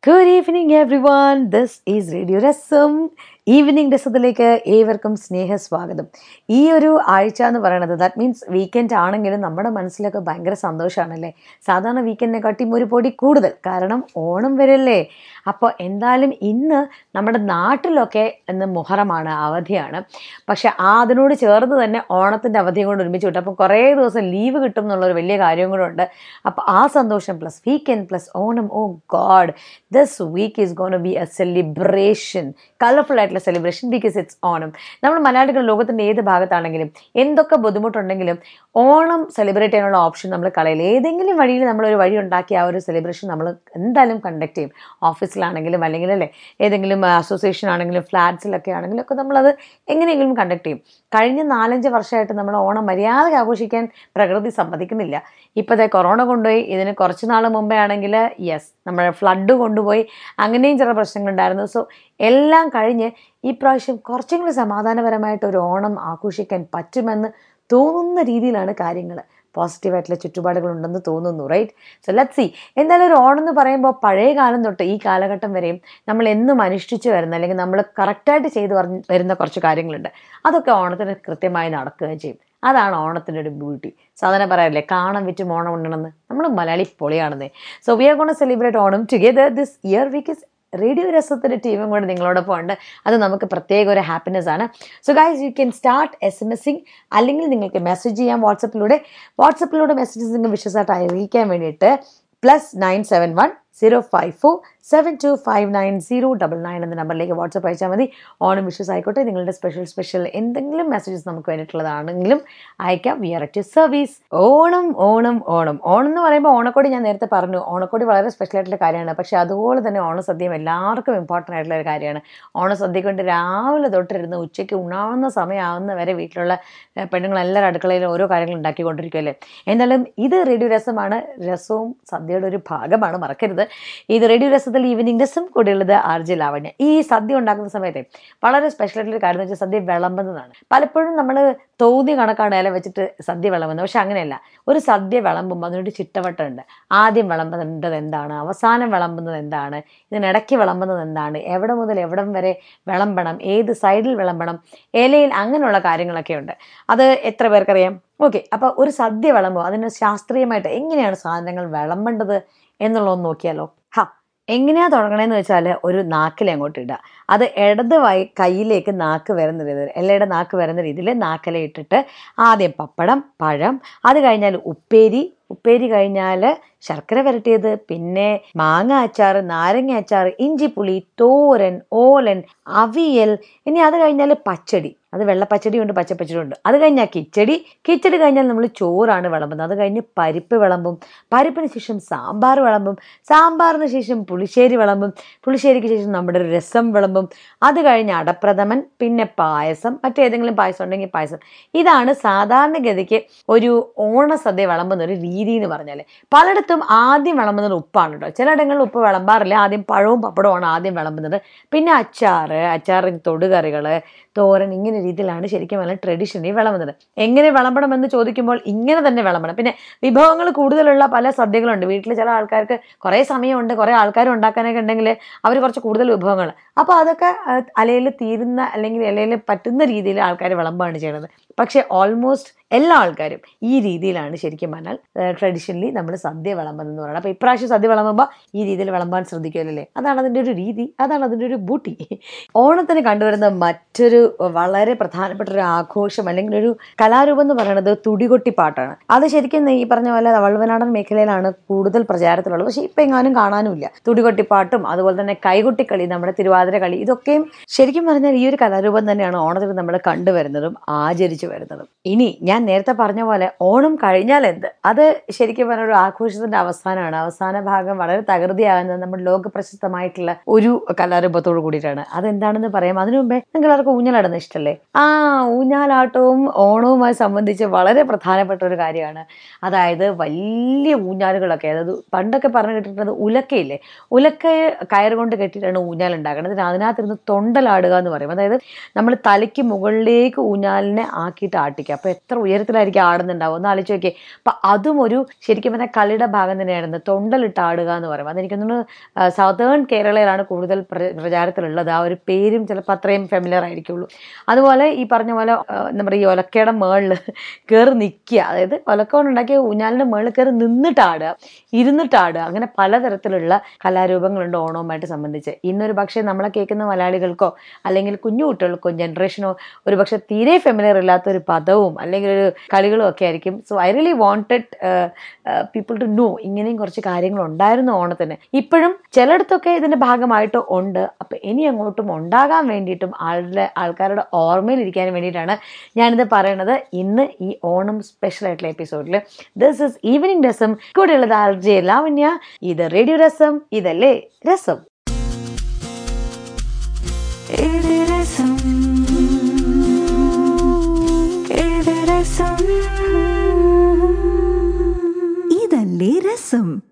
Good evening, everyone. This is Radio Rasam. Evening രസത്തിലേക്ക് ഏവർക്കും സ്നേഹസ്വാഗതം. ഈ ഒരു ആഴ്ച എന്ന് പറയുന്നത് ദാറ്റ് മീൻസ് വീക്കെൻഡ് ആണെങ്കിലും നമ്മുടെ മനസ്സിലൊക്കെ ഭയങ്കര സന്തോഷമാണല്ലേ സാധാരണ വീക്കെൻഡിനെ കാട്ടിയും ഒരു പൊടി കൂടുതൽ. കാരണം ഓണം വരല്ലേ? അപ്പോൾ എന്തായാലും ഇന്ന് നമ്മുടെ നാട്ടിലൊക്കെ ഇന്ന് മുഹറമാണ് അവധിയാണ്. പക്ഷേ ആ അതിനോട് ചേർന്ന് തന്നെ ഓണത്തിന്റെ അവധിയും കൊണ്ട് ഒരുമിച്ച് കിട്ടും അപ്പോൾ കുറേ ദിവസം ലീവ് കിട്ടും എന്നുള്ളൊരു വലിയ കാര്യം കൂടെ ഉണ്ട്. അപ്പോൾ ആ സന്തോഷം plus weekend plus Onam oh god this week is gonna be a celebration colourful ആയിട്ടുള്ള സെലിബ്രേഷൻ ബിക്കോസ് ഇറ്റ്സ് ഓണം നമ്മൾ മലയാളികൾ ലോകത്തിന്റെ ഏത് ഭാഗത്താണെങ്കിലും എന്തൊക്കെ ബുദ്ധിമുട്ടുണ്ടെങ്കിലും ഓണം സെലിബ്രേറ്റ് ചെയ്യാനുള്ള ഓപ്ഷൻ നമ്മൾ കളയില്ല. ഏതെങ്കിലും വഴിയിൽ നമ്മളൊരു വഴി ഉണ്ടാക്കി ആ ഒരു സെലിബ്രേഷൻ നമ്മൾ എന്തായാലും കണ്ടക്ട് ചെയ്യും. ഓഫീസിലാണെങ്കിലും അല്ലെങ്കിൽ അല്ലേ ഏതെങ്കിലും അസോസിയേഷൻ ആണെങ്കിലും ഫ്ലാറ്റ്സിലൊക്കെ ആണെങ്കിലും ഒക്കെ നമ്മളത് എങ്ങനെയെങ്കിലും കണ്ടക്ട് ചെയ്യും. കഴിഞ്ഞ നാലഞ്ച് വർഷമായിട്ട് നമ്മൾ ഓണം മര്യാദ ആഘോഷിക്കാൻ പ്രകൃതി സമ്മതിക്കുന്നില്ല. ഇപ്പോഴത്തെ കൊറോണ കൊണ്ടുപോയി ഇതിന് കുറച്ച് നാൾ മുമ്പേ ആണെങ്കിൽ യെസ് നമ്മൾ ഫ്ലഡ് കൊണ്ടുപോയി അങ്ങനെയും ചില പ്രശ്നങ്ങളുണ്ടായിരുന്നു സോ എല്ലാം കഴിഞ്ഞ് ഈ പ്രാവശ്യം കുറച്ചും കൂടി സമാധാനപരമായിട്ട് ഒരു ഓണം ആഘോഷിക്കാൻ പറ്റുമെന്ന് തോന്നുന്ന രീതിയിലാണ് കാര്യങ്ങൾ. പോസിറ്റീവായിട്ടുള്ള ചുറ്റുപാടുകളുണ്ടെന്ന് തോന്നുന്നു റൈറ്റ് സോ ലെറ്റ് സി എന്തായാലും ഒരു ഓണം എന്ന് പറയുമ്പോൾ പഴയ കാലം തൊട്ട് ഈ കാലഘട്ടം വരെയും നമ്മൾ എന്നും അനുഷ്ഠിച്ച് വരുന്ന അല്ലെങ്കിൽ നമ്മൾ കറക്റ്റായിട്ട് ചെയ്തു വരുന്ന കുറച്ച് കാര്യങ്ങളുണ്ട്. അതൊക്കെ ഓണത്തിന് കൃത്യമായി നടക്കുകയും ചെയ്യും. അതാണ് ഓണത്തിന്റെ ഒരു ബ്യൂട്ടി സാധാരണ പറയാറില്ലേ കാണാൻ വിറ്റും ഓണം ഉണ്ടെന്ന് നമ്മൾ Malayali പൊളിയാണെന്നേ. So we are gonna celebrate Onam together this year week radio രസത്തിന്റെ ടീമും കൂടെ നിങ്ങളോടൊപ്പം ഉണ്ട്. അത് നമുക്ക് പ്രത്യേക ഒരു ഹാപ്പിനെസ് ആണ്. So guys you can start SMSing അല്ലെങ്കിൽ നിങ്ങൾക്ക് മെസ്സേജ് ചെയ്യാം വാട്സപ്പിലൂടെ വാട്സപ്പിലൂടെ മെസ്സേജസ് നിങ്ങൾ വിശ്വസമായിട്ട് അറിയിക്കാൻ വേണ്ടിയിട്ട് plus nine seven one zero five four seven two five nine zero double nine എന്ന നമ്പറിലേക്ക് വാട്സപ്പ് അയച്ചാൽ മതി. ഓണം വിഷസ് ആയിക്കോട്ടെ. നിങ്ങളുടെ സ്പെഷ്യൽ സ്പെഷ്യൽ എന്തെങ്കിലും മെസ്സേജസ് നമുക്ക് വേണ്ടിയിട്ടുള്ളതാണെങ്കിലും അയക്കാം. We are at service Onam Onam Onam. Onam എന്ന് പറയുമ്പോൾ ഓണക്കോടി ഞാൻ നേരത്തെ പറഞ്ഞു. ഓണക്കോടി വളരെ സ്പെഷ്യൽ ആയിട്ടുള്ള കാര്യമാണ്. പക്ഷേ അതുപോലെ തന്നെ ഓണസദ്യയും എല്ലാവർക്കും ഇമ്പോർട്ടന്റ് ആയിട്ടുള്ള ഒരു കാര്യമാണ്. ഓണസദ്യ കൊണ്ട് രാവിലെ തൊട്ടിരുന്ന് ഉച്ചയ്ക്ക് ഉണ്ണാവുന്ന സമയമാവുന്ന വരെ വീട്ടിലുള്ള പെണ്ണുങ്ങളെല്ലാവരും അടുക്കളയിൽ ഓരോ കാര്യങ്ങൾ ഉണ്ടാക്കിക്കൊണ്ടിരിക്കുമല്ലേ എന്നാലും ഇത് റേഡിയോ രസമാണ്. രസവും സദ്യയുടെ ഒരു ഭാഗമാണ്. മറക്കരുത്. ഇത് റേഡിയോ രസത്തിൽ ഈവനിങ് രസം കൂടെയുള്ളത് ആർ ജെ ലാവണ്യ. ഈ സദ്യ ഉണ്ടാക്കുന്ന സമയത്തെ വളരെ സ്പെഷ്യൽ ആയിട്ടുള്ള കാര്യം എന്ന് വെച്ചാൽ സദ്യ വിളമ്പുന്നതാണ്. പലപ്പോഴും നമ്മൾ തോന്നിയ കണക്കാണ് ഇല വെച്ചിട്ട് സദ്യ വിളമ്പുന്നത്. പക്ഷെ അങ്ങനെയല്ല. ഒരു സദ്യ വിളമ്പുമ്പോൾ അതിനൊരു ചിട്ടവട്ടമുണ്ട്. ആദ്യം വിളമ്പുന്നത് എന്താണ്? അവസാനം വിളമ്പുന്നത് എന്താണ്? ഇതിനിടയ്ക്ക് വിളമ്പുന്നത് എന്താണ്? എവിടെ മുതൽ എവിടം വരെ വിളമ്പണം? ഏത് സൈഡിൽ വിളമ്പണം? ഇലയിൽ അങ്ങനെയുള്ള കാര്യങ്ങളൊക്കെ ഉണ്ട്. അത് എത്ര പേർക്കറിയാം? ഓക്കെ. അപ്പോൾ ഒരു സദ്യ വിളമ്പോ അതിന് ശാസ്ത്രീയമായിട്ട് എങ്ങനെയാണ് സാധനങ്ങൾ വിളമ്പേണ്ടത് എന്നുള്ളതൊന്ന് നോക്കിയാലോ? ഹാ എങ്ങനെയാ തുടങ്ങണേന്ന് വെച്ചാൽ ഒരു നാക്കിൽ അങ്ങോട്ട് ഇടുക അത് ഇടത് വൈ കയ്യിലേക്ക് നാക്ക് വരുന്ന രീതിയിൽ എല്ലയുടെ നാക്ക് വരുന്ന രീതിയിൽ നാക്കില ഇട്ടിട്ട് ആദ്യം പപ്പടം പഴം അത് കഴിഞ്ഞാൽ ഉപ്പേരി ഉപ്പേരി കഴിഞ്ഞാൽ ശർക്കര വരട്ടിയത് പിന്നെ മാങ്ങ അച്ചാർ നാരങ്ങ അച്ചാർ ഇഞ്ചിപ്പുളി തോരൻ ഓലൻ അവിയൽ ഇനി അത് കഴിഞ്ഞാൽ പച്ചടി. അത് വെള്ളപ്പച്ചടിയുണ്ട് പച്ചപ്പച്ചടിയുണ്ട് അത് കഴിഞ്ഞാൽ കിച്ചടി. കിച്ചടി കഴിഞ്ഞാൽ നമ്മൾ ചോറാണ് വിളമ്പുന്നത്. അത് കഴിഞ്ഞ് പരിപ്പ് വിളമ്പും. പരിപ്പിന് ശേഷം സാമ്പാർ വിളമ്പും. സാമ്പാറിന് ശേഷം പുളിശ്ശേരി വിളമ്പും. പുളിശ്ശേരിക്ക് ശേഷം നമ്മുടെ രസം വിളമ്പും. അത് കഴിഞ്ഞ് അടപ്രഥമൻ പിന്നെ പായസം മറ്റേതെങ്കിലും പായസം ഉണ്ടെങ്കിൽ പായസം. ഇതാണ് സാധാരണഗതിക്ക് ഒരു ഓണസദ്യ വിളമ്പുന്ന ഒരു രീതി. എന്ന് പറഞ്ഞാൽ പലയിടത്തും ആദ്യം വിളമ്പുന്നത് ഉപ്പാണ് കേട്ടോ ചിലയിടങ്ങളിൽ ഉപ്പ് വിളമ്പാറില്ല. ആദ്യം പഴവും പപ്പടവുമാണ് ആദ്യം വിളമ്പുന്നത്. പിന്നെ അച്ചാറ് അച്ചാറിന് തൊടുകറികൾ തോരൻ ഇങ്ങനെ രീതിയിലാണ് ശരിക്കും പറഞ്ഞാൽ ട്രഡീഷണലി വിളമ്പുന്നത്. എങ്ങനെ വിളമ്പണമെന്ന് ചോദിക്കുമ്പോൾ ഇങ്ങനെ തന്നെ വിളമ്പണം. പിന്നെ വിഭവങ്ങൾ കൂടുതലുള്ള പല സദ്യകളുണ്ട്. വീട്ടിൽ ചില ആൾക്കാർക്ക് കുറേ സമയമുണ്ട്. കുറേ ആൾക്കാർ ഉണ്ടാക്കാനൊക്കെ ഉണ്ടെങ്കിൽ അവർ കുറച്ച് കൂടുതൽ വിഭവങ്ങൾ. അപ്പോൾ അതൊക്കെ അലയിൽ തീരുന്ന അല്ലെങ്കിൽ ഇലയിൽ പറ്റുന്ന രീതിയിൽ ആൾക്കാർ വിളമ്പാണ് ചെയ്യുന്നത്. പക്ഷേ ഓൾമോസ്റ്റ് എല്ലാ ആൾക്കാരും ഈ രീതിയിലാണ് ശരിക്കും പറഞ്ഞാൽ ട്രഡീഷണലി നമ്മൾ സദ്യ വിളമ്പുന്നതെന്ന് പറയുന്നത് അപ്പോൾ ഇപ്രാവശ്യം സദ്യ വിളമ്പുമ്പോൾ ഈ രീതിയിൽ വിളമ്പാൻ ശ്രദ്ധിക്കുമല്ലേ അതാണ് അതിന്റെ ഒരു രീതി അതാണ് അതിന്റെ ഒരു ബൂട്ടി. ഓണത്തിന് കണ്ടുവരുന്ന മറ്റൊരു വളരെ പ്രധാനപ്പെട്ട ഒരു ആഘോഷം അല്ലെങ്കിൽ ഒരു കലാരൂപം എന്ന് പറയുന്നത് തുടികൊട്ടി പാട്ടാണ്. അത് ശരിക്കും ഈ പറഞ്ഞ പോലെ വള്ളുവനാടൻ മേഖലയിലാണ് കൂടുതൽ പ്രചാരത്തിലുള്ളത്. പക്ഷേ ഇപ്പം എങ്ങാനും കാണാനുമില്ല. തുടികൊട്ടിപ്പാട്ടും അതുപോലെ തന്നെ കൈകൊട്ടിക്കളി നമ്മുടെ തിരുവാതിര കളി ഇതൊക്കെയും ശരിക്കും പറഞ്ഞാൽ ഈ ഒരു കലാരൂപം തന്നെയാണ് ഓണത്തിന് നമ്മൾ കണ്ടുവരുന്നതും ആചരിച്ചു വരുന്നതും. ഇനി ഞാൻ നേരത്തെ പറഞ്ഞ പോലെ ഓണം കഴിഞ്ഞാൽ എന്ത് അത് ശരിക്കും പറഞ്ഞ ഒരു ആഘോഷത്തിന്റെ അവസാനമാണ്. അവസാന ഭാഗം വളരെ തകൃതിയാകുന്നത് നമ്മുടെ ലോക പ്രശസ്തമായിട്ടുള്ള ഒരു കലാരൂപത്തോട് കൂടിയിട്ടാണ്. അതെന്താണെന്ന് പറയാം. അതിനു മുമ്പേ നിങ്ങൾ എല്ലാവർക്കും ഊഞ്ഞാലാടുന്ന ഇഷ്ടല്ലേ? ആ ഊഞ്ഞാലാട്ടവും ഓണവുമായി സംബന്ധിച്ച് വളരെ പ്രധാനപ്പെട്ട ഒരു കാര്യമാണ്. അതായത് വലിയ ഊഞ്ഞാലുകളൊക്കെ അതായത് പണ്ടൊക്കെ പറഞ്ഞു കേട്ടിട്ടുള്ളത് ഉലക്കയില്ലേ? ഉലക്ക കയർ കൊണ്ട് കെട്ടിയിട്ടാണ് ഊഞ്ഞാൽ ഉണ്ടാക്കുന്നത് അതിനകത്തിരുന്ന് തൊണ്ടലാടുക എന്ന് പറയും. അതായത് നമ്മൾ തലയ്ക്ക് മുകളിലേക്ക് ഊഞ്ഞാലിനെ ആക്കിയിട്ട് ആട്ടിക്കുക. അപ്പോൾ എത്ര ഉയരത്തിലായിരിക്കും ആടുന്നുണ്ടാവും ഒന്ന് ആലോചിച്ച് നോക്കിയേ. അപ്പം അതും ഒരു ശരിക്കും പറഞ്ഞാൽ കളിയുടെ ഭാഗം തന്നെയായിരുന്നു. തൊണ്ടലിട്ട് ആടുക എന്ന് പറയും അതെനിക്ക് തോന്നുന്നു സൗതേൺ കേരളയിലാണ് കൂടുതൽ പ്രചാരത്തിലുള്ളത്. ആ ഒരു പേരും ചിലപ്പോൾ അത്രയും ഫെമിലർ ആയിരിക്കുള്ളൂ. അതുപോലെ ഈ പറഞ്ഞ പോലെ എന്താ പറയുക ഈ ഒലക്കയുടെ മേളിൽ കയറി നിൽക്കുക അതായത് ഒലക്ക കൊണ്ടുണ്ടാക്കിയ ഊഞ്ഞാലിന്റെ മേളിൽ കയറി നിന്നിട്ട് ആടുക ഇരുന്നിട്ട് ആടുക അങ്ങനെ പലതരത്തിലുള്ള കലാരൂപങ്ങളുണ്ട് ഓണവുമായിട്ട് സംബന്ധിച്ച്. ഇന്നൊരു പക്ഷേ നമ്മളെ കേൾക്കുന്ന മലയാളികൾക്കോ അല്ലെങ്കിൽ കുഞ്ഞു കുട്ടികൾക്കോ ജനറേഷനോ ഒരു പക്ഷേ തീരെ ഫെമിലിയർ ഇല്ലാത്ത ഒരു പദവും അല്ലെങ്കിൽ ഒരു കളികളും ഒക്കെ ആയിരിക്കും. So I really wanted people to know ഇങ്ങനെയും കുറച്ച് കാര്യങ്ങൾ ഉണ്ടായിരുന്നു ഓണത്തിന്. ഇപ്പോഴും ചിലയിടത്തൊക്കെ ഇതിന്റെ ഭാഗമായിട്ട് ഉണ്ട്. അപ്പൊ ഇനി അങ്ങോട്ടും ഉണ്ടാകാൻ വേണ്ടിയിട്ടും ആളുടെ ആൾക്കാരുടെ ഓർമ്മയിൽ ഇരിക്കാൻ വേണ്ടിയിട്ടാണ് ഞാനിത് പറയണത്. ഇന്ന് ഈ ഓണം സ്പെഷ്യൽ ആയിട്ടുള്ള എപ്പിസോഡിൽ ദിസ് ഇസ് ഈവനിങ് രസം. കൂടെയുള്ളത് ആർ ജെ ലാവണ്യ. ഇത് റേഡിയോ രസം. ഇതല്ലേ രസം. ഇത് രസം ഇതല്ലേ രസം